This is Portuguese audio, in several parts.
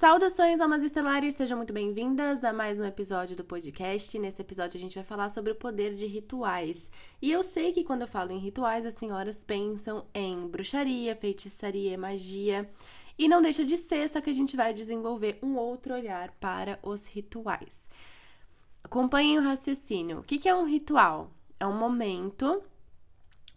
Saudações, almas estelares, sejam muito bem-vindas a mais um episódio do podcast. Nesse episódio a gente vai falar sobre o poder de rituais. E eu sei que quando eu falo em rituais, as senhoras pensam em bruxaria, feitiçaria, magia. E não deixa de ser, só que a gente vai desenvolver um outro olhar para os rituais. Acompanhem o raciocínio. O que é um ritual? É um momento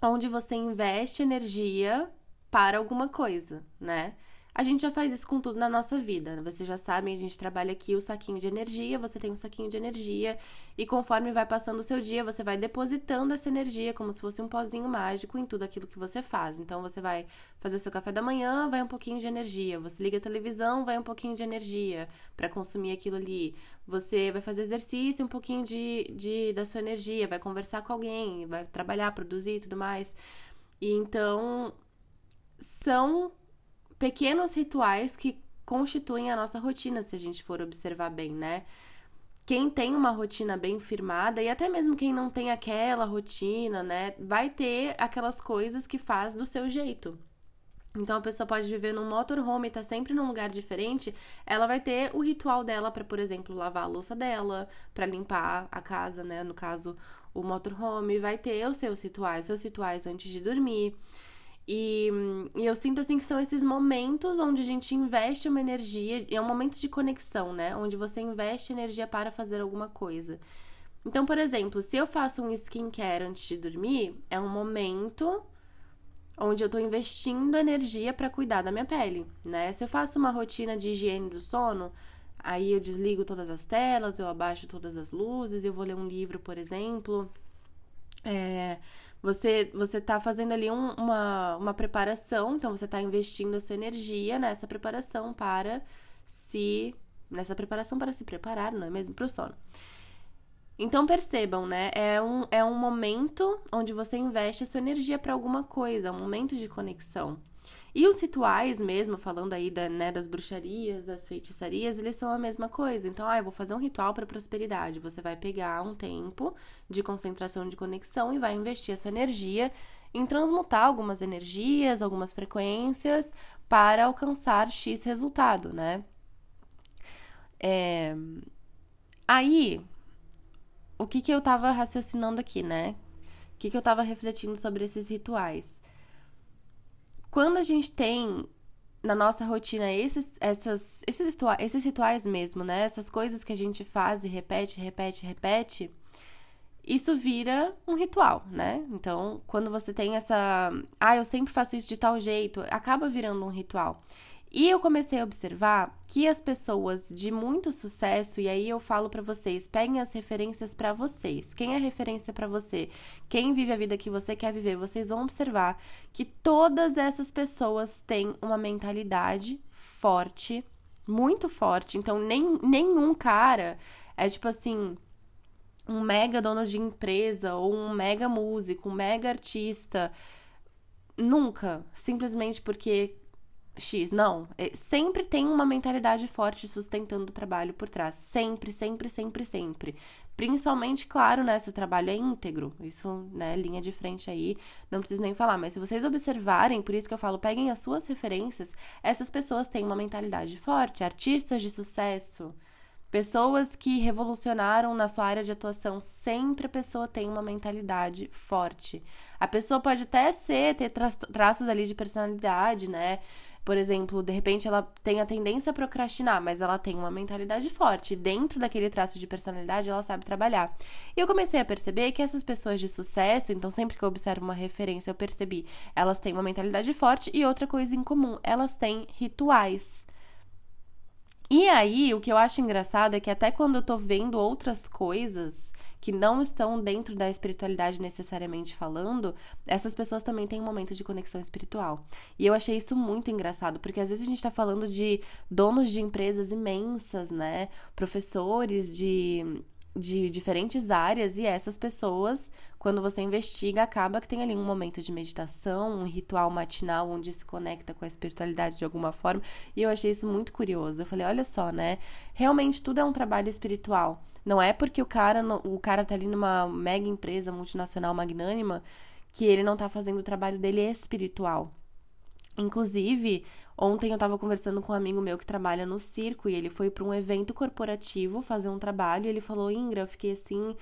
onde você investe energia para alguma coisa, né? A gente já faz isso com tudo na nossa vida. Vocês já sabem, a gente trabalha aqui o saquinho de energia, você tem um saquinho de energia, e conforme vai passando o seu dia, você vai depositando essa energia como se fosse um pozinho mágico em tudo aquilo que você faz. Então você vai fazer o seu café da manhã, vai um pouquinho de energia. Você liga a televisão, vai um pouquinho de energia para consumir aquilo ali. Você vai fazer exercício, um pouquinho de, de da sua energia, vai conversar com alguém, vai trabalhar, produzir e tudo mais. E então são pequenos rituais que constituem a nossa rotina, se a gente for observar bem, né? Quem tem uma rotina bem firmada, e até mesmo quem não tem aquela rotina, né, vai ter aquelas coisas que faz do seu jeito. Então a pessoa pode viver num motorhome e tá sempre num lugar diferente, ela vai ter o ritual dela para, por exemplo, lavar a louça dela, para limpar a casa, né, no caso, o motorhome, vai ter os seus rituais, seus rituais antes de dormir. E, e, eu sinto assim que são esses momentos onde a gente investe uma energia, é um momento de conexão, né? Onde você investe energia para fazer alguma coisa. Então, por exemplo, se eu faço um skincare antes de dormir, é um momento onde eu tô investindo energia para cuidar da minha pele, né? Se eu faço uma rotina de higiene do sono, aí eu desligo todas as telas, eu abaixo todas as luzes, eu vou ler um livro, por exemplo. É, você, você tá fazendo ali um, uma, uma preparação, então você tá investindo a sua energia nessa preparação para se. Nessa preparação para se preparar, não é mesmo? Para o sono. Então percebam, né? É um, é um momento onde você investe a sua energia para alguma coisa, é um momento de conexão. E os rituais mesmo, falando aí da, né, das bruxarias, das feitiçarias, eles são a mesma coisa. Então, ah, eu vou fazer um ritual para prosperidade. Você vai pegar um tempo de concentração, de conexão e vai investir a sua energia em transmutar algumas energias, algumas frequências para alcançar X resultado, né? É... Aí, o que que eu tava raciocinando aqui, né? O que que eu tava refletindo sobre esses rituais? Quando a gente tem na nossa rotina esses, essas, esses, rituais, esses rituais mesmo, né? Essas coisas que a gente faz e repete, repete, repete, isso vira um ritual, né? Então, quando você tem essa. Ah, eu sempre faço isso de tal jeito, acaba virando um ritual. E eu comecei a observar que as pessoas de muito sucesso, e aí eu falo para vocês, peguem as referências para vocês. Quem é referência para você? Quem vive a vida que você quer viver? Vocês vão observar que todas essas pessoas têm uma mentalidade forte, muito forte. Então, nem, nenhum cara é tipo assim, um mega dono de empresa ou um mega músico, um mega artista. Nunca, simplesmente porque X, não. É, sempre tem uma mentalidade forte sustentando o trabalho por trás. Sempre, sempre, sempre, sempre. Principalmente, claro, né, se o trabalho é íntegro. Isso, né, linha de frente aí, não preciso nem falar. Mas se vocês observarem, por isso que eu falo, peguem as suas referências, essas pessoas têm uma mentalidade forte. Artistas de sucesso, pessoas que revolucionaram na sua área de atuação, sempre a pessoa tem uma mentalidade forte. A pessoa pode até ser, ter traços ali de personalidade, né? Por exemplo, de repente ela tem a tendência a procrastinar, mas ela tem uma mentalidade forte. Dentro daquele traço de personalidade, ela sabe trabalhar. E eu comecei a perceber que essas pessoas de sucesso, então sempre que eu observo uma referência, eu percebi, elas têm uma mentalidade forte e outra coisa em comum, elas têm rituais. E aí, o que eu acho engraçado é que até quando eu tô vendo outras coisas que não estão dentro da espiritualidade necessariamente falando, essas pessoas também têm um momento de conexão espiritual. E eu achei isso muito engraçado, porque às vezes a gente está falando de donos de empresas imensas, né? Professores de de diferentes áreas e essas pessoas, quando você investiga, acaba que tem ali um momento de meditação, um ritual matinal onde se conecta com a espiritualidade de alguma forma. E eu achei isso muito curioso. Eu falei, olha só, né? Realmente tudo é um trabalho espiritual. Não é porque o cara, o cara tá ali numa mega empresa multinacional magnânima que ele não tá fazendo o trabalho dele espiritual. Inclusive, Ontem eu tava conversando com um amigo meu que trabalha no circo e ele foi para um evento corporativo fazer um trabalho e ele falou: Ingra, eu fiquei assim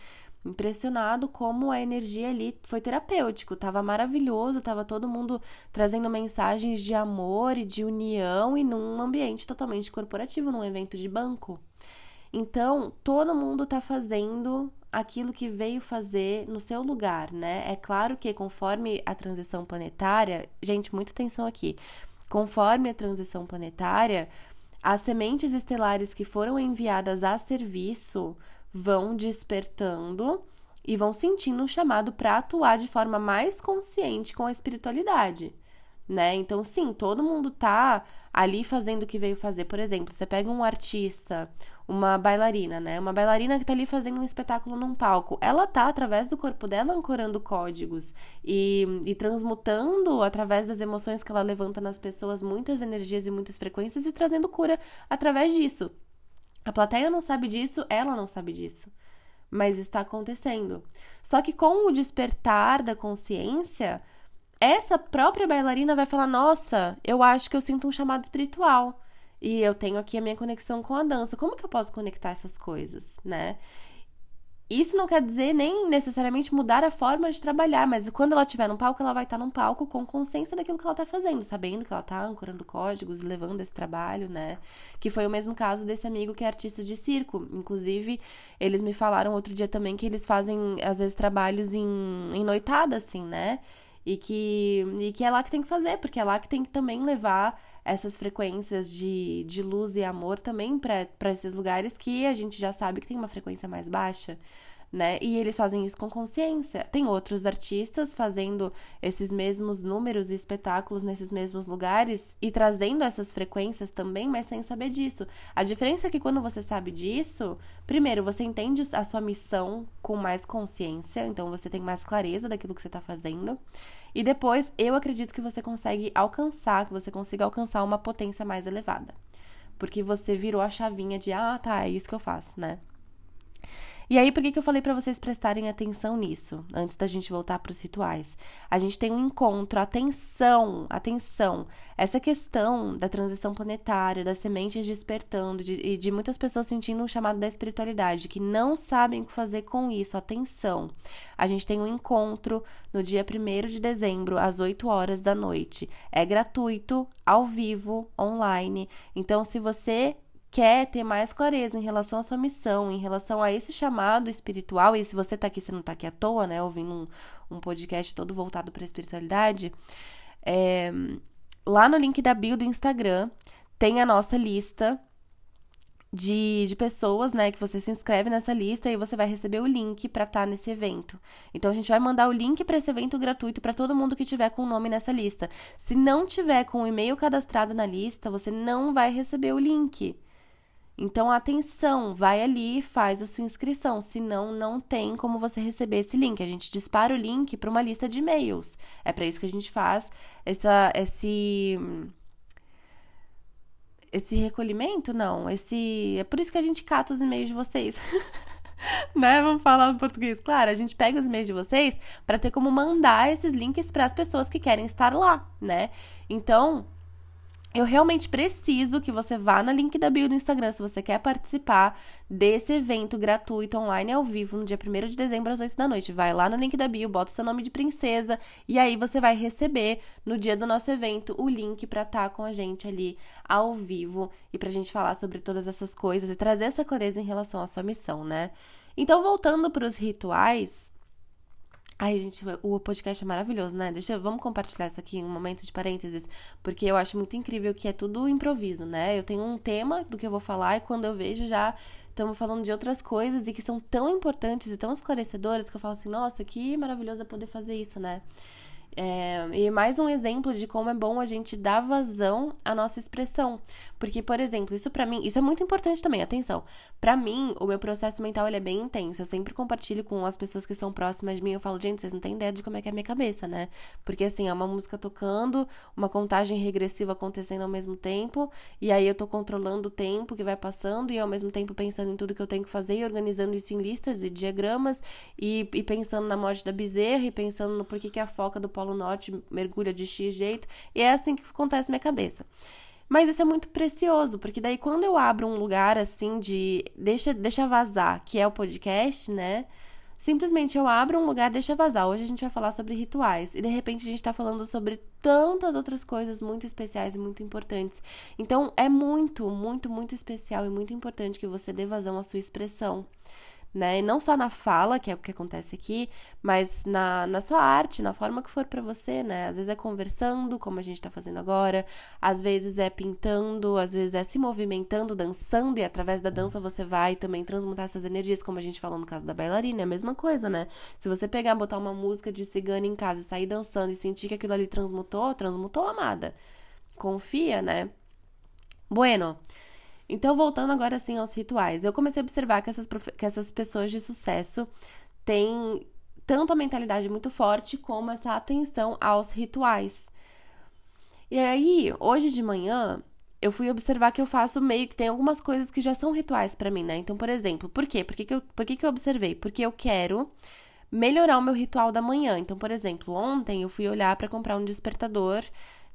impressionado como a energia ali foi terapêutico, tava maravilhoso, tava todo mundo trazendo mensagens de amor e de união e num ambiente totalmente corporativo, num evento de banco. Então, todo mundo tá fazendo aquilo que veio fazer no seu lugar, né? É claro que conforme a transição planetária, gente, muita atenção aqui. Conforme a transição planetária, as sementes estelares que foram enviadas a serviço vão despertando e vão sentindo um chamado para atuar de forma mais consciente com a espiritualidade, né? Então, sim, todo mundo tá ali fazendo o que veio fazer. Por exemplo, você pega um artista, uma bailarina, né? Uma bailarina que tá ali fazendo um espetáculo num palco. Ela tá, através do corpo dela, ancorando códigos e, e transmutando, através das emoções que ela levanta nas pessoas, muitas energias e muitas frequências e trazendo cura através disso. A plateia não sabe disso, ela não sabe disso. Mas está acontecendo. Só que com o despertar da consciência, essa própria bailarina vai falar: Nossa, eu acho que eu sinto um chamado espiritual. E eu tenho aqui a minha conexão com a dança. Como que eu posso conectar essas coisas, né? Isso não quer dizer nem necessariamente mudar a forma de trabalhar, mas quando ela estiver no palco, ela vai estar num palco com consciência daquilo que ela está fazendo, sabendo que ela está ancorando códigos, levando esse trabalho, né? Que foi o mesmo caso desse amigo que é artista de circo. Inclusive, eles me falaram outro dia também que eles fazem, às vezes, trabalhos em, em noitada, assim, né? E que, e que é lá que tem que fazer, porque é lá que tem que também levar essas frequências de, de luz e amor também para esses lugares que a gente já sabe que tem uma frequência mais baixa né? E eles fazem isso com consciência. Tem outros artistas fazendo esses mesmos números e espetáculos nesses mesmos lugares e trazendo essas frequências também, mas sem saber disso. A diferença é que quando você sabe disso, primeiro você entende a sua missão com mais consciência, então você tem mais clareza daquilo que você está fazendo. E depois, eu acredito que você consegue alcançar, que você consiga alcançar uma potência mais elevada. Porque você virou a chavinha de, ah, tá, é isso que eu faço, né? E aí, por que, que eu falei para vocês prestarem atenção nisso, antes da gente voltar para os rituais? A gente tem um encontro, atenção, atenção. Essa questão da transição planetária, das sementes despertando de, e de muitas pessoas sentindo um chamado da espiritualidade, que não sabem o que fazer com isso, atenção. A gente tem um encontro no dia 1 de dezembro, às 8 horas da noite. É gratuito, ao vivo, online. Então, se você quer ter mais clareza em relação à sua missão, em relação a esse chamado espiritual, e se você tá aqui, você não tá aqui à toa, né, ouvindo um, um podcast todo voltado para a espiritualidade, é, lá no link da bio do Instagram tem a nossa lista de, de pessoas, né, que você se inscreve nessa lista e você vai receber o link para estar tá nesse evento. Então a gente vai mandar o link para esse evento gratuito para todo mundo que tiver com o nome nessa lista. Se não tiver com o e-mail cadastrado na lista, você não vai receber o link. Então, atenção, vai ali e faz a sua inscrição, senão não tem como você receber esse link. A gente dispara o link para uma lista de e-mails. É para isso que a gente faz essa, esse esse recolhimento, não, esse é por isso que a gente cata os e-mails de vocês. né? Vamos falar em português. Claro, a gente pega os e-mails de vocês para ter como mandar esses links para as pessoas que querem estar lá, né? Então, eu realmente preciso que você vá na link da bio do Instagram se você quer participar desse evento gratuito online ao vivo no dia 1 de dezembro às 8 da noite. Vai lá no link da bio, bota seu nome de princesa e aí você vai receber no dia do nosso evento o link para estar tá com a gente ali ao vivo e pra gente falar sobre todas essas coisas e trazer essa clareza em relação à sua missão, né? Então, voltando para os rituais, Ai, gente, o podcast é maravilhoso, né? Deixa vamos compartilhar isso aqui, um momento de parênteses, porque eu acho muito incrível que é tudo improviso, né? Eu tenho um tema do que eu vou falar e quando eu vejo já estamos falando de outras coisas e que são tão importantes e tão esclarecedoras que eu falo assim, nossa, que maravilhoso é poder fazer isso, né? É, e mais um exemplo de como é bom a gente dar vazão à nossa expressão. Porque, por exemplo, isso para mim, isso é muito importante também, atenção. Para mim, o meu processo mental ele é bem intenso. Eu sempre compartilho com as pessoas que são próximas de mim. Eu falo, gente, vocês não têm ideia de como é que é a minha cabeça, né? Porque assim, é uma música tocando, uma contagem regressiva acontecendo ao mesmo tempo, e aí eu tô controlando o tempo que vai passando e ao mesmo tempo pensando em tudo que eu tenho que fazer e organizando isso em listas e diagramas e, e pensando na morte da bezerra e pensando no porquê que a foca do Polo Norte mergulha de X jeito. E é assim que acontece na minha cabeça. Mas isso é muito precioso, porque daí quando eu abro um lugar assim de deixa, deixa vazar, que é o podcast, né? Simplesmente eu abro um lugar, deixa vazar. Hoje a gente vai falar sobre rituais. E de repente a gente tá falando sobre tantas outras coisas muito especiais e muito importantes. Então é muito, muito, muito especial e muito importante que você dê vazão à sua expressão né? E não só na fala, que é o que acontece aqui, mas na, na sua arte, na forma que for para você, né? Às vezes é conversando, como a gente tá fazendo agora, às vezes é pintando, às vezes é se movimentando, dançando, e através da dança você vai também transmutar essas energias, como a gente falou no caso da bailarina, é a mesma coisa, né? Se você pegar, botar uma música de cigana em casa e sair dançando e sentir que aquilo ali transmutou, transmutou, amada. Confia, né? Bueno. Então, voltando agora assim aos rituais, eu comecei a observar que essas, que essas pessoas de sucesso têm tanto a mentalidade muito forte como essa atenção aos rituais. E aí, hoje de manhã, eu fui observar que eu faço meio que tem algumas coisas que já são rituais para mim, né? Então, por exemplo, por quê? Por que, que, eu, por que, que eu observei? Porque eu quero melhorar o meu ritual da manhã. Então, por exemplo, ontem eu fui olhar para comprar um despertador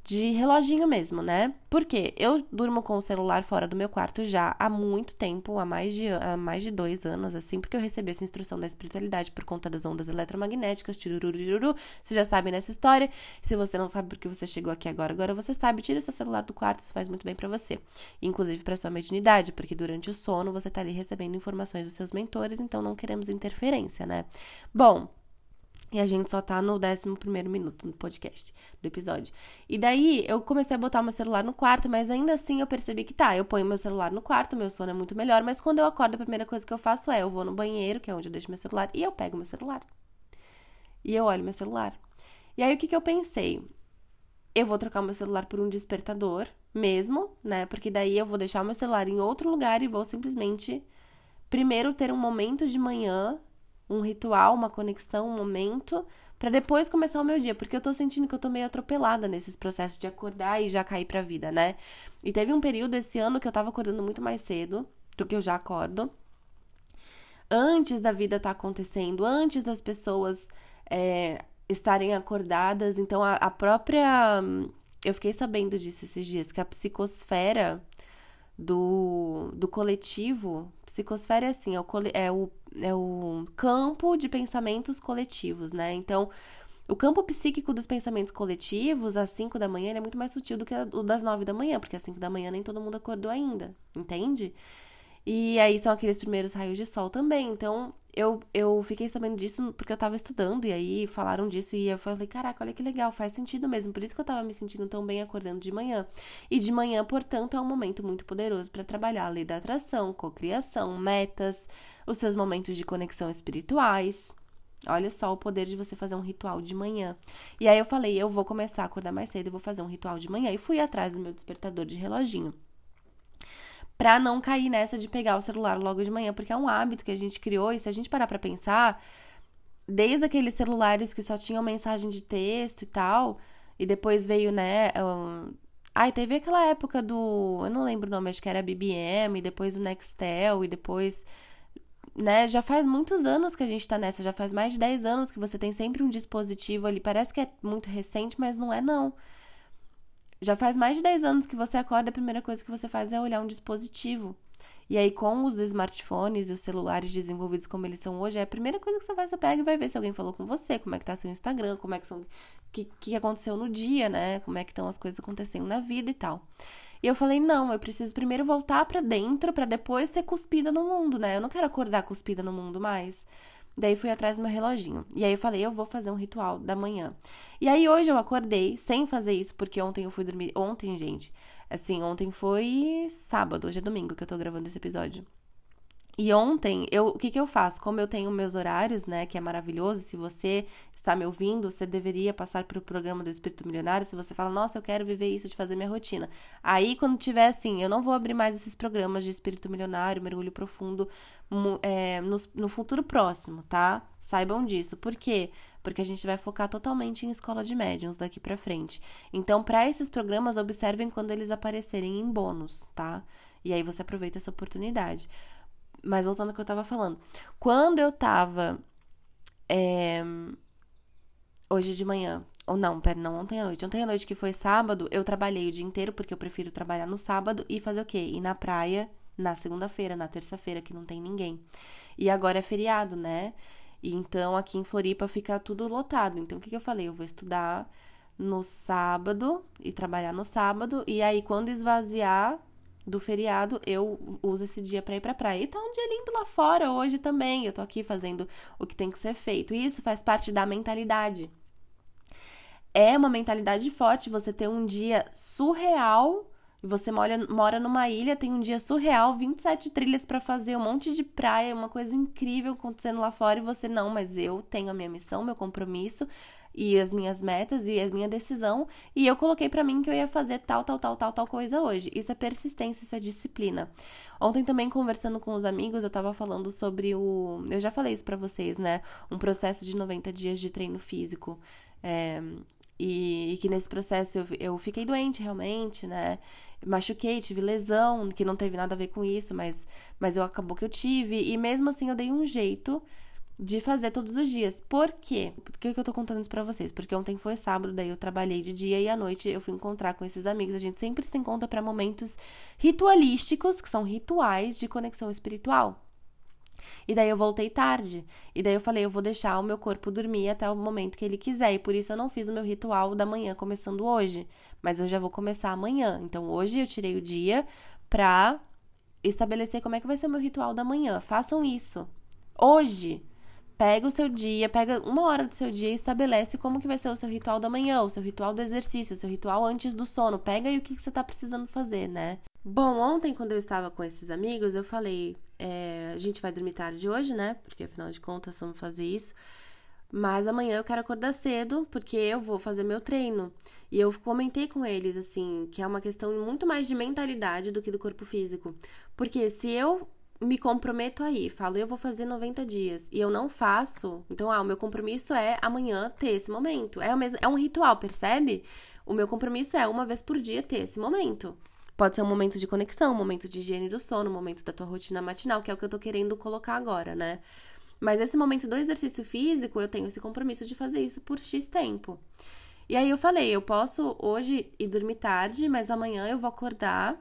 de reloginho mesmo, né? Porque eu durmo com o celular fora do meu quarto já há muito tempo, há mais de, há mais de dois anos, assim, porque eu recebi essa instrução da espiritualidade por conta das ondas eletromagnéticas, tirururu, você já sabe nessa história. Se você não sabe porque você chegou aqui agora, agora você sabe, tira o seu celular do quarto, isso faz muito bem para você. Inclusive para sua mediunidade, porque durante o sono você tá ali recebendo informações dos seus mentores, então não queremos interferência, né? Bom, e a gente só tá no 11 minuto do podcast, do episódio. E daí eu comecei a botar meu celular no quarto, mas ainda assim eu percebi que tá, eu ponho meu celular no quarto, meu sono é muito melhor, mas quando eu acordo, a primeira coisa que eu faço é eu vou no banheiro, que é onde eu deixo meu celular, e eu pego meu celular. E eu olho meu celular. E aí o que, que eu pensei? Eu vou trocar meu celular por um despertador mesmo, né? Porque daí eu vou deixar meu celular em outro lugar e vou simplesmente primeiro ter um momento de manhã um ritual, uma conexão, um momento, para depois começar o meu dia, porque eu tô sentindo que eu tô meio atropelada nesses processos de acordar e já cair pra vida, né? E teve um período esse ano que eu tava acordando muito mais cedo do que eu já acordo. Antes da vida tá acontecendo, antes das pessoas é, estarem acordadas, então a, a própria. Eu fiquei sabendo disso esses dias, que a psicosfera do, do coletivo. Psicosfera é assim, é o, é, o, é o campo de pensamentos coletivos, né? Então, o campo psíquico dos pensamentos coletivos, às 5 da manhã, é muito mais sutil do que o das 9 da manhã, porque às 5 da manhã nem todo mundo acordou ainda, entende? E aí são aqueles primeiros raios de sol também. Então, eu, eu fiquei sabendo disso porque eu tava estudando, e aí falaram disso, e eu falei, caraca, olha que legal, faz sentido mesmo. Por isso que eu tava me sentindo tão bem acordando de manhã. E de manhã, portanto, é um momento muito poderoso para trabalhar a lei da atração, cocriação, metas, os seus momentos de conexão espirituais. Olha só o poder de você fazer um ritual de manhã. E aí eu falei, eu vou começar a acordar mais cedo, eu vou fazer um ritual de manhã. E fui atrás do meu despertador de reloginho para não cair nessa de pegar o celular logo de manhã, porque é um hábito que a gente criou e se a gente parar para pensar, desde aqueles celulares que só tinham mensagem de texto e tal, e depois veio, né, um... Ai, teve aquela época do, eu não lembro o nome, acho que era BBM, e depois o Nextel, e depois né, já faz muitos anos que a gente tá nessa, já faz mais de 10 anos que você tem sempre um dispositivo ali. Parece que é muito recente, mas não é não. Já faz mais de 10 anos que você acorda, a primeira coisa que você faz é olhar um dispositivo. E aí, com os smartphones e os celulares desenvolvidos como eles são hoje, é a primeira coisa que você faz, você pega e vai ver se alguém falou com você, como é que tá seu Instagram, como é que são. O que, que aconteceu no dia, né? Como é que estão as coisas acontecendo na vida e tal. E eu falei, não, eu preciso primeiro voltar para dentro para depois ser cuspida no mundo, né? Eu não quero acordar cuspida no mundo mais. Daí fui atrás do meu reloginho. E aí eu falei, eu vou fazer um ritual da manhã. E aí hoje eu acordei sem fazer isso, porque ontem eu fui dormir. Ontem, gente. Assim, ontem foi sábado, hoje é domingo que eu tô gravando esse episódio. E ontem, eu, o que, que eu faço? Como eu tenho meus horários, né, que é maravilhoso, se você está me ouvindo, você deveria passar para o programa do Espírito Milionário, se você fala, nossa, eu quero viver isso de fazer minha rotina. Aí, quando tiver assim, eu não vou abrir mais esses programas de Espírito Milionário, Mergulho Profundo, é, no, no futuro próximo, tá? Saibam disso. Por quê? Porque a gente vai focar totalmente em escola de médiums daqui para frente. Então, para esses programas, observem quando eles aparecerem em bônus, tá? E aí você aproveita essa oportunidade. Mas voltando ao que eu tava falando. Quando eu tava. É, hoje de manhã, Ou não, pera, não, ontem à noite. Ontem à noite, que foi sábado, eu trabalhei o dia inteiro, porque eu prefiro trabalhar no sábado e fazer o quê? Ir na praia na segunda-feira, na terça-feira, que não tem ninguém. E agora é feriado, né? E então aqui em Floripa fica tudo lotado. Então o que, que eu falei? Eu vou estudar no sábado e trabalhar no sábado. E aí, quando esvaziar do feriado, eu uso esse dia para ir pra praia. E tá um dia lindo lá fora hoje também. Eu tô aqui fazendo o que tem que ser feito. E isso faz parte da mentalidade é uma mentalidade forte você ter um dia surreal. Você mora, mora numa ilha, tem um dia surreal, 27 trilhas para fazer, um monte de praia, uma coisa incrível acontecendo lá fora, e você, não, mas eu tenho a minha missão, meu compromisso, e as minhas metas e a minha decisão, e eu coloquei para mim que eu ia fazer tal, tal, tal, tal, tal coisa hoje. Isso é persistência, isso é disciplina. Ontem também conversando com os amigos, eu tava falando sobre o, eu já falei isso para vocês, né? Um processo de 90 dias de treino físico. É, e, e, que nesse processo eu, eu fiquei doente realmente, né? Machuquei, tive lesão, que não teve nada a ver com isso, mas, mas eu acabou que eu tive. E mesmo assim eu dei um jeito de fazer todos os dias. Por quê? Por que, eu tô contando isso pra vocês? Porque ontem foi sábado, daí eu trabalhei de dia e à noite eu fui encontrar com esses amigos. A gente sempre se encontra para momentos ritualísticos, que são rituais de conexão espiritual. E daí eu voltei tarde. E daí eu falei, eu vou deixar o meu corpo dormir até o momento que ele quiser. E por isso eu não fiz o meu ritual da manhã começando hoje. Mas eu já vou começar amanhã. Então hoje eu tirei o dia pra estabelecer como é que vai ser o meu ritual da manhã. Façam isso. Hoje. Pega o seu dia, pega uma hora do seu dia e estabelece como que vai ser o seu ritual da manhã, o seu ritual do exercício, o seu ritual antes do sono. Pega aí o que, que você tá precisando fazer, né? Bom, ontem quando eu estava com esses amigos, eu falei, é, a gente vai dormir tarde hoje, né? Porque afinal de contas vamos fazer isso. Mas amanhã eu quero acordar cedo, porque eu vou fazer meu treino. E eu comentei com eles, assim, que é uma questão muito mais de mentalidade do que do corpo físico. Porque se eu me comprometo aí, falo, eu vou fazer 90 dias, e eu não faço, então, ah, o meu compromisso é amanhã ter esse momento. É, o mesmo, é um ritual, percebe? O meu compromisso é uma vez por dia ter esse momento. Pode ser um momento de conexão, um momento de higiene do sono, um momento da tua rotina matinal, que é o que eu tô querendo colocar agora, né? Mas esse momento do exercício físico, eu tenho esse compromisso de fazer isso por X tempo. E aí eu falei, eu posso hoje ir dormir tarde, mas amanhã eu vou acordar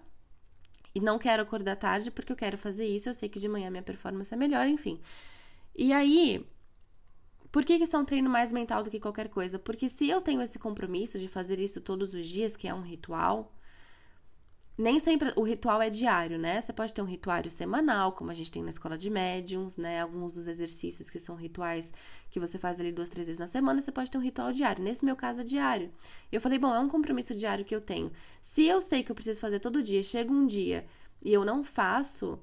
e não quero acordar tarde porque eu quero fazer isso, eu sei que de manhã minha performance é melhor, enfim. E aí, por que, que isso é um treino mais mental do que qualquer coisa? Porque se eu tenho esse compromisso de fazer isso todos os dias, que é um ritual, nem sempre o ritual é diário, né? Você pode ter um ritual semanal, como a gente tem na escola de médiums, né? Alguns dos exercícios que são rituais que você faz ali duas, três vezes na semana, você pode ter um ritual diário. Nesse meu caso é diário. Eu falei, bom, é um compromisso diário que eu tenho. Se eu sei que eu preciso fazer todo dia, chega um dia e eu não faço,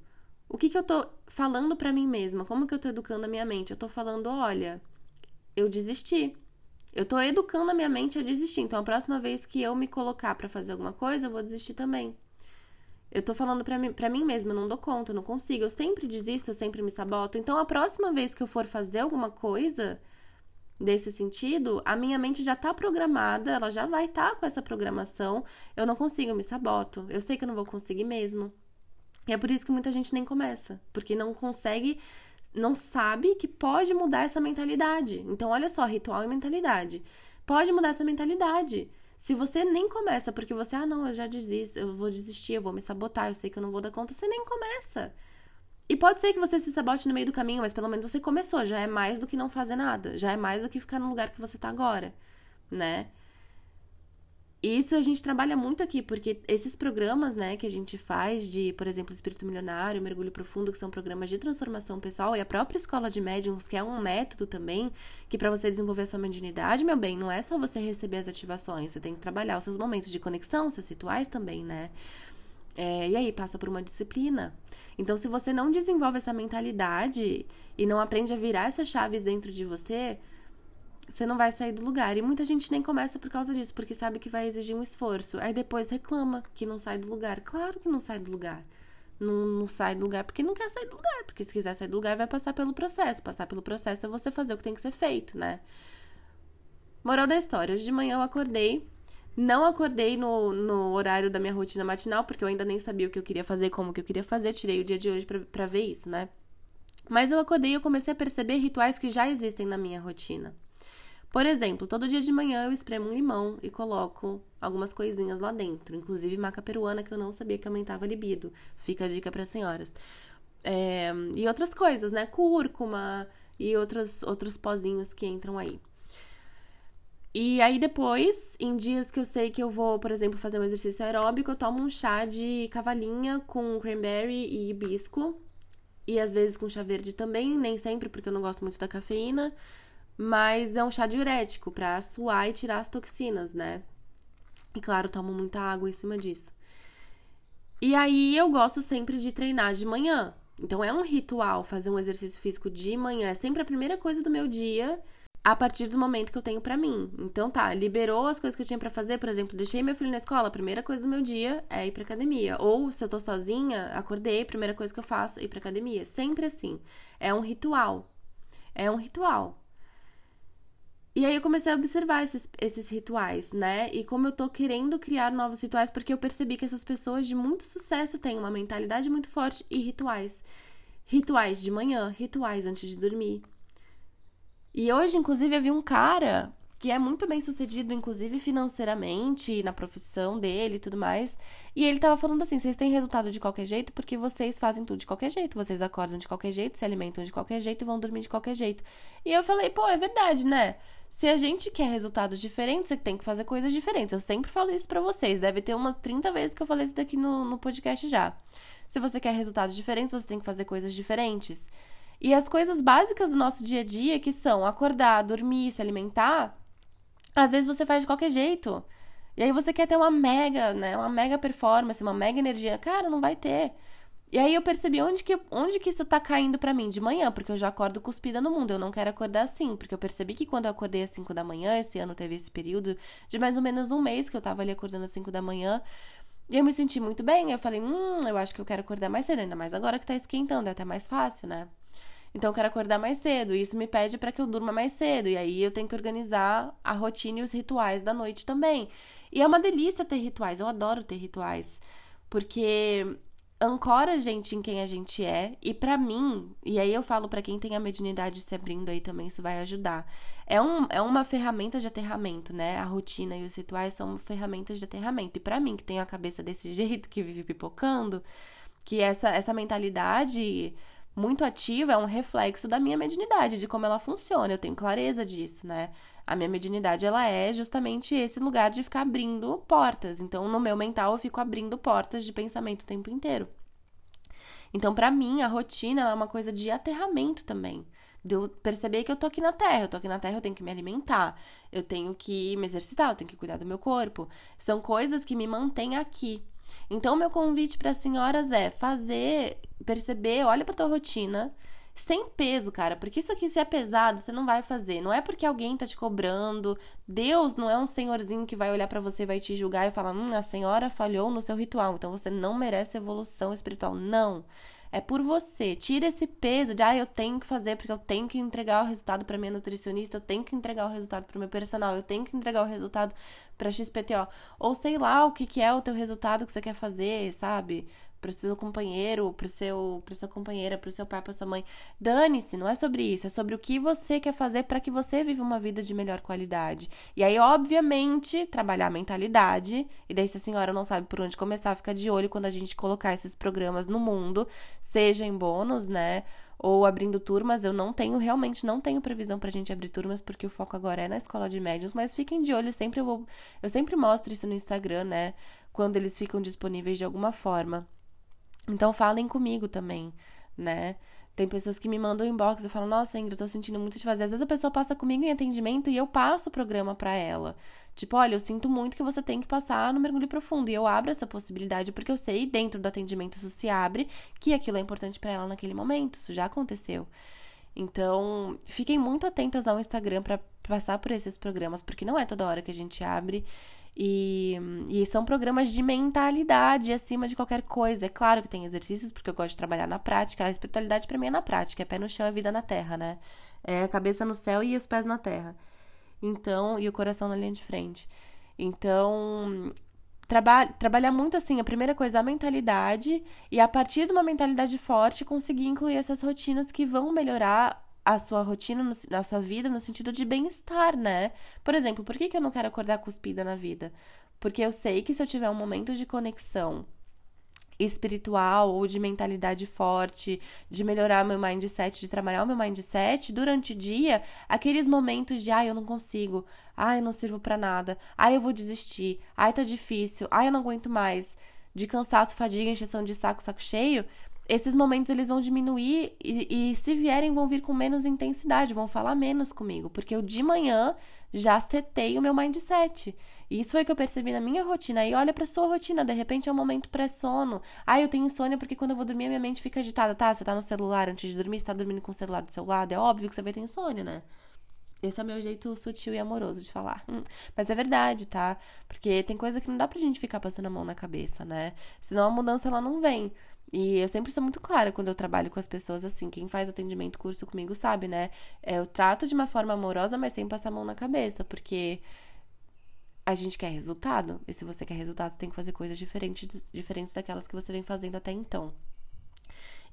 o que que eu tô falando para mim mesma? Como que eu tô educando a minha mente? Eu tô falando, olha, eu desisti. Eu tô educando a minha mente a desistir. Então, a próxima vez que eu me colocar para fazer alguma coisa, eu vou desistir também. Eu tô falando pra mim, mim mesma, eu não dou conta, eu não consigo. Eu sempre desisto, eu sempre me saboto. Então, a próxima vez que eu for fazer alguma coisa desse sentido, a minha mente já tá programada, ela já vai estar tá com essa programação. Eu não consigo, eu me saboto. Eu sei que eu não vou conseguir mesmo. E é por isso que muita gente nem começa, porque não consegue não sabe que pode mudar essa mentalidade. Então, olha só, ritual e mentalidade. Pode mudar essa mentalidade. Se você nem começa porque você, ah, não, eu já desisto, eu vou desistir, eu vou me sabotar, eu sei que eu não vou dar conta, você nem começa. E pode ser que você se sabote no meio do caminho, mas pelo menos você começou, já é mais do que não fazer nada, já é mais do que ficar no lugar que você tá agora, né? Isso a gente trabalha muito aqui, porque esses programas, né, que a gente faz de, por exemplo, Espírito Milionário, Mergulho Profundo, que são programas de transformação pessoal, e a própria Escola de Médiums, que é um método também, que para você desenvolver a sua mediunidade, meu bem, não é só você receber as ativações, você tem que trabalhar os seus momentos de conexão, seus rituais também, né? É, e aí passa por uma disciplina. Então, se você não desenvolve essa mentalidade e não aprende a virar essas chaves dentro de você, você não vai sair do lugar. E muita gente nem começa por causa disso, porque sabe que vai exigir um esforço. Aí depois reclama que não sai do lugar. Claro que não sai do lugar. Não, não sai do lugar porque não quer sair do lugar. Porque se quiser sair do lugar, vai passar pelo processo. Passar pelo processo é você fazer o que tem que ser feito, né? Moral da história: hoje de manhã eu acordei. Não acordei no, no horário da minha rotina matinal, porque eu ainda nem sabia o que eu queria fazer, como que eu queria fazer. Tirei o dia de hoje pra ver isso, né? Mas eu acordei e eu comecei a perceber rituais que já existem na minha rotina. Por exemplo, todo dia de manhã eu espremo um limão e coloco algumas coisinhas lá dentro, inclusive maca peruana que eu não sabia que aumentava a libido. Fica a dica para as senhoras. É, e outras coisas, né? Cúrcuma e outros, outros pozinhos que entram aí. E aí depois, em dias que eu sei que eu vou, por exemplo, fazer um exercício aeróbico, eu tomo um chá de cavalinha com cranberry e hibisco. E às vezes com chá verde também, nem sempre, porque eu não gosto muito da cafeína. Mas é um chá diurético para suar e tirar as toxinas, né? E claro, tomo muita água em cima disso. E aí eu gosto sempre de treinar de manhã. Então é um ritual fazer um exercício físico de manhã, é sempre a primeira coisa do meu dia, a partir do momento que eu tenho para mim. Então tá, liberou as coisas que eu tinha para fazer, por exemplo, deixei meu filho na escola, a primeira coisa do meu dia é ir pra academia. Ou se eu tô sozinha, acordei, primeira coisa que eu faço é ir pra academia. Sempre assim. É um ritual. É um ritual. E aí eu comecei a observar esses, esses rituais, né? E como eu tô querendo criar novos rituais, porque eu percebi que essas pessoas de muito sucesso têm uma mentalidade muito forte e rituais. Rituais de manhã, rituais antes de dormir. E hoje, inclusive, eu vi um cara que é muito bem sucedido, inclusive financeiramente, na profissão dele e tudo mais. E ele tava falando assim: vocês têm resultado de qualquer jeito porque vocês fazem tudo de qualquer jeito. Vocês acordam de qualquer jeito, se alimentam de qualquer jeito e vão dormir de qualquer jeito. E eu falei: pô, é verdade, né? Se a gente quer resultados diferentes, você tem que fazer coisas diferentes. Eu sempre falo isso para vocês. Deve ter umas 30 vezes que eu falei isso daqui no, no podcast já. Se você quer resultados diferentes, você tem que fazer coisas diferentes. E as coisas básicas do nosso dia a dia, que são acordar, dormir, se alimentar, às vezes você faz de qualquer jeito. E aí você quer ter uma mega, né? Uma mega performance, uma mega energia. Cara, não vai ter. E aí eu percebi onde que, onde que isso tá caindo para mim de manhã, porque eu já acordo cuspida no mundo. Eu não quero acordar assim, porque eu percebi que quando eu acordei às 5 da manhã, esse ano teve esse período de mais ou menos um mês que eu tava ali acordando às 5 da manhã. E eu me senti muito bem. Eu falei, hum, eu acho que eu quero acordar mais cedo, ainda mais agora que tá esquentando, é até mais fácil, né? Então eu quero acordar mais cedo. E isso me pede para que eu durma mais cedo. E aí eu tenho que organizar a rotina e os rituais da noite também. E é uma delícia ter rituais. Eu adoro ter rituais. Porque ancora a gente em quem a gente é. E para mim, e aí eu falo para quem tem a mediunidade se abrindo aí também, isso vai ajudar. É, um, é uma ferramenta de aterramento, né? A rotina e os rituais são ferramentas de aterramento. E para mim, que tem a cabeça desse jeito, que vive pipocando, que essa, essa mentalidade muito ativa é um reflexo da minha mediunidade, de como ela funciona. Eu tenho clareza disso, né? A minha mediunidade, ela é justamente esse lugar de ficar abrindo portas. Então, no meu mental, eu fico abrindo portas de pensamento o tempo inteiro. Então, para mim, a rotina é uma coisa de aterramento também. De eu perceber que eu tô aqui na Terra. Eu tô aqui na Terra, eu tenho que me alimentar. Eu tenho que me exercitar, eu tenho que cuidar do meu corpo. São coisas que me mantêm aqui. Então, meu convite para as senhoras é fazer, perceber, olha para tua rotina, sem peso, cara, porque isso aqui se é pesado, você não vai fazer. Não é porque alguém tá te cobrando. Deus não é um senhorzinho que vai olhar para você, vai te julgar e falar: "Hum, a senhora falhou no seu ritual, então você não merece evolução espiritual". Não. É por você. Tira esse peso de, ah, eu tenho que fazer porque eu tenho que entregar o resultado para minha nutricionista, eu tenho que entregar o resultado para meu personal, eu tenho que entregar o resultado para XPTO. Ou sei lá o que, que é o teu resultado que você quer fazer, sabe? Pro seu companheiro, pro seu, pro sua companheira, pro seu pai, pra sua mãe. Dane-se, não é sobre isso, é sobre o que você quer fazer para que você viva uma vida de melhor qualidade. E aí, obviamente, trabalhar a mentalidade. E daí, se a senhora não sabe por onde começar, fica de olho quando a gente colocar esses programas no mundo, seja em bônus, né? ou abrindo turmas. Eu não tenho, realmente não tenho previsão pra gente abrir turmas, porque o foco agora é na escola de médios, mas fiquem de olho, sempre eu vou. Eu sempre mostro isso no Instagram, né? Quando eles ficam disponíveis de alguma forma. Então falem comigo também, né? Tem pessoas que me mandam inbox e falam: Nossa, Ingrid, eu tô sentindo muito de fazer. Às vezes a pessoa passa comigo em atendimento e eu passo o programa para ela. Tipo, olha, eu sinto muito que você tem que passar no mergulho profundo. E eu abro essa possibilidade porque eu sei, dentro do atendimento, isso se abre, que aquilo é importante para ela naquele momento. Isso já aconteceu. Então, fiquem muito atentas ao Instagram para passar por esses programas, porque não é toda hora que a gente abre. E, e, são programas de mentalidade acima de qualquer coisa. É claro que tem exercícios, porque eu gosto de trabalhar na prática. A espiritualidade para mim é na prática, é pé no chão, é vida na terra, né? É a cabeça no céu e os pés na terra. Então, e o coração na linha de frente. Então, traba trabalhar muito assim, a primeira coisa, a mentalidade, e a partir de uma mentalidade forte, conseguir incluir essas rotinas que vão melhorar a sua rotina, no, na sua vida, no sentido de bem-estar, né? Por exemplo, por que, que eu não quero acordar cuspida na vida? Porque eu sei que se eu tiver um momento de conexão espiritual ou de mentalidade forte, de melhorar meu mindset, de trabalhar o meu mindset durante o dia, aqueles momentos de ai, ah, eu não consigo, ai, eu não sirvo para nada, ai, eu vou desistir, ai, tá difícil, ai, eu não aguento mais, de cansaço, fadiga, encheção de saco, saco cheio, esses momentos eles vão diminuir e, e, se vierem vão vir com menos intensidade, vão falar menos comigo, porque eu de manhã já setei o meu mindset. E isso foi que eu percebi na minha rotina. E olha pra sua rotina, de repente é um momento pré-sono. Ah, eu tenho insônia porque quando eu vou dormir a minha mente fica agitada. Tá, você tá no celular antes de dormir, você tá dormindo com o celular do seu lado, é óbvio que você vai ter insônia, né? Esse é o meu jeito sutil e amoroso de falar. Hum, mas é verdade, tá? Porque tem coisa que não dá pra gente ficar passando a mão na cabeça, né? Senão a mudança ela não vem. E eu sempre sou muito clara quando eu trabalho com as pessoas assim. Quem faz atendimento curso comigo sabe, né? É, eu trato de uma forma amorosa, mas sem passar a mão na cabeça, porque a gente quer resultado. E se você quer resultado, você tem que fazer coisas diferentes, diferentes daquelas que você vem fazendo até então.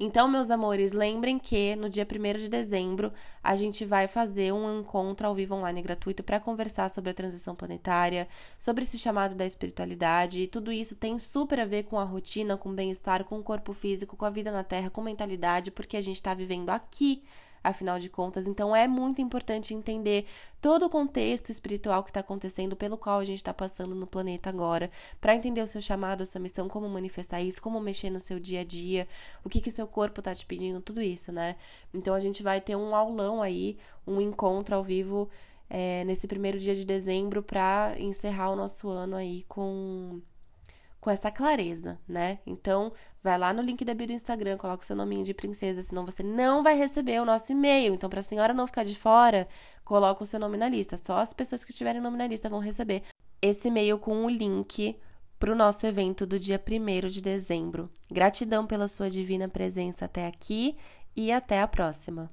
Então, meus amores, lembrem que no dia 1 de dezembro a gente vai fazer um encontro ao vivo online gratuito para conversar sobre a transição planetária, sobre esse chamado da espiritualidade. E tudo isso tem super a ver com a rotina, com o bem-estar, com o corpo físico, com a vida na Terra, com mentalidade, porque a gente está vivendo aqui afinal de contas. Então é muito importante entender todo o contexto espiritual que está acontecendo, pelo qual a gente está passando no planeta agora, para entender o seu chamado, a sua missão, como manifestar isso, como mexer no seu dia a dia, o que que seu corpo está te pedindo, tudo isso, né? Então a gente vai ter um aulão aí, um encontro ao vivo é, nesse primeiro dia de dezembro para encerrar o nosso ano aí com com essa clareza, né? Então, vai lá no link da bio do Instagram, coloca o seu nominho de princesa, senão você não vai receber o nosso e-mail. Então, para a senhora não ficar de fora, coloca o seu nome na lista. Só as pessoas que estiverem nome na lista vão receber esse e-mail com o link para o nosso evento do dia 1 de dezembro. Gratidão pela sua divina presença até aqui e até a próxima.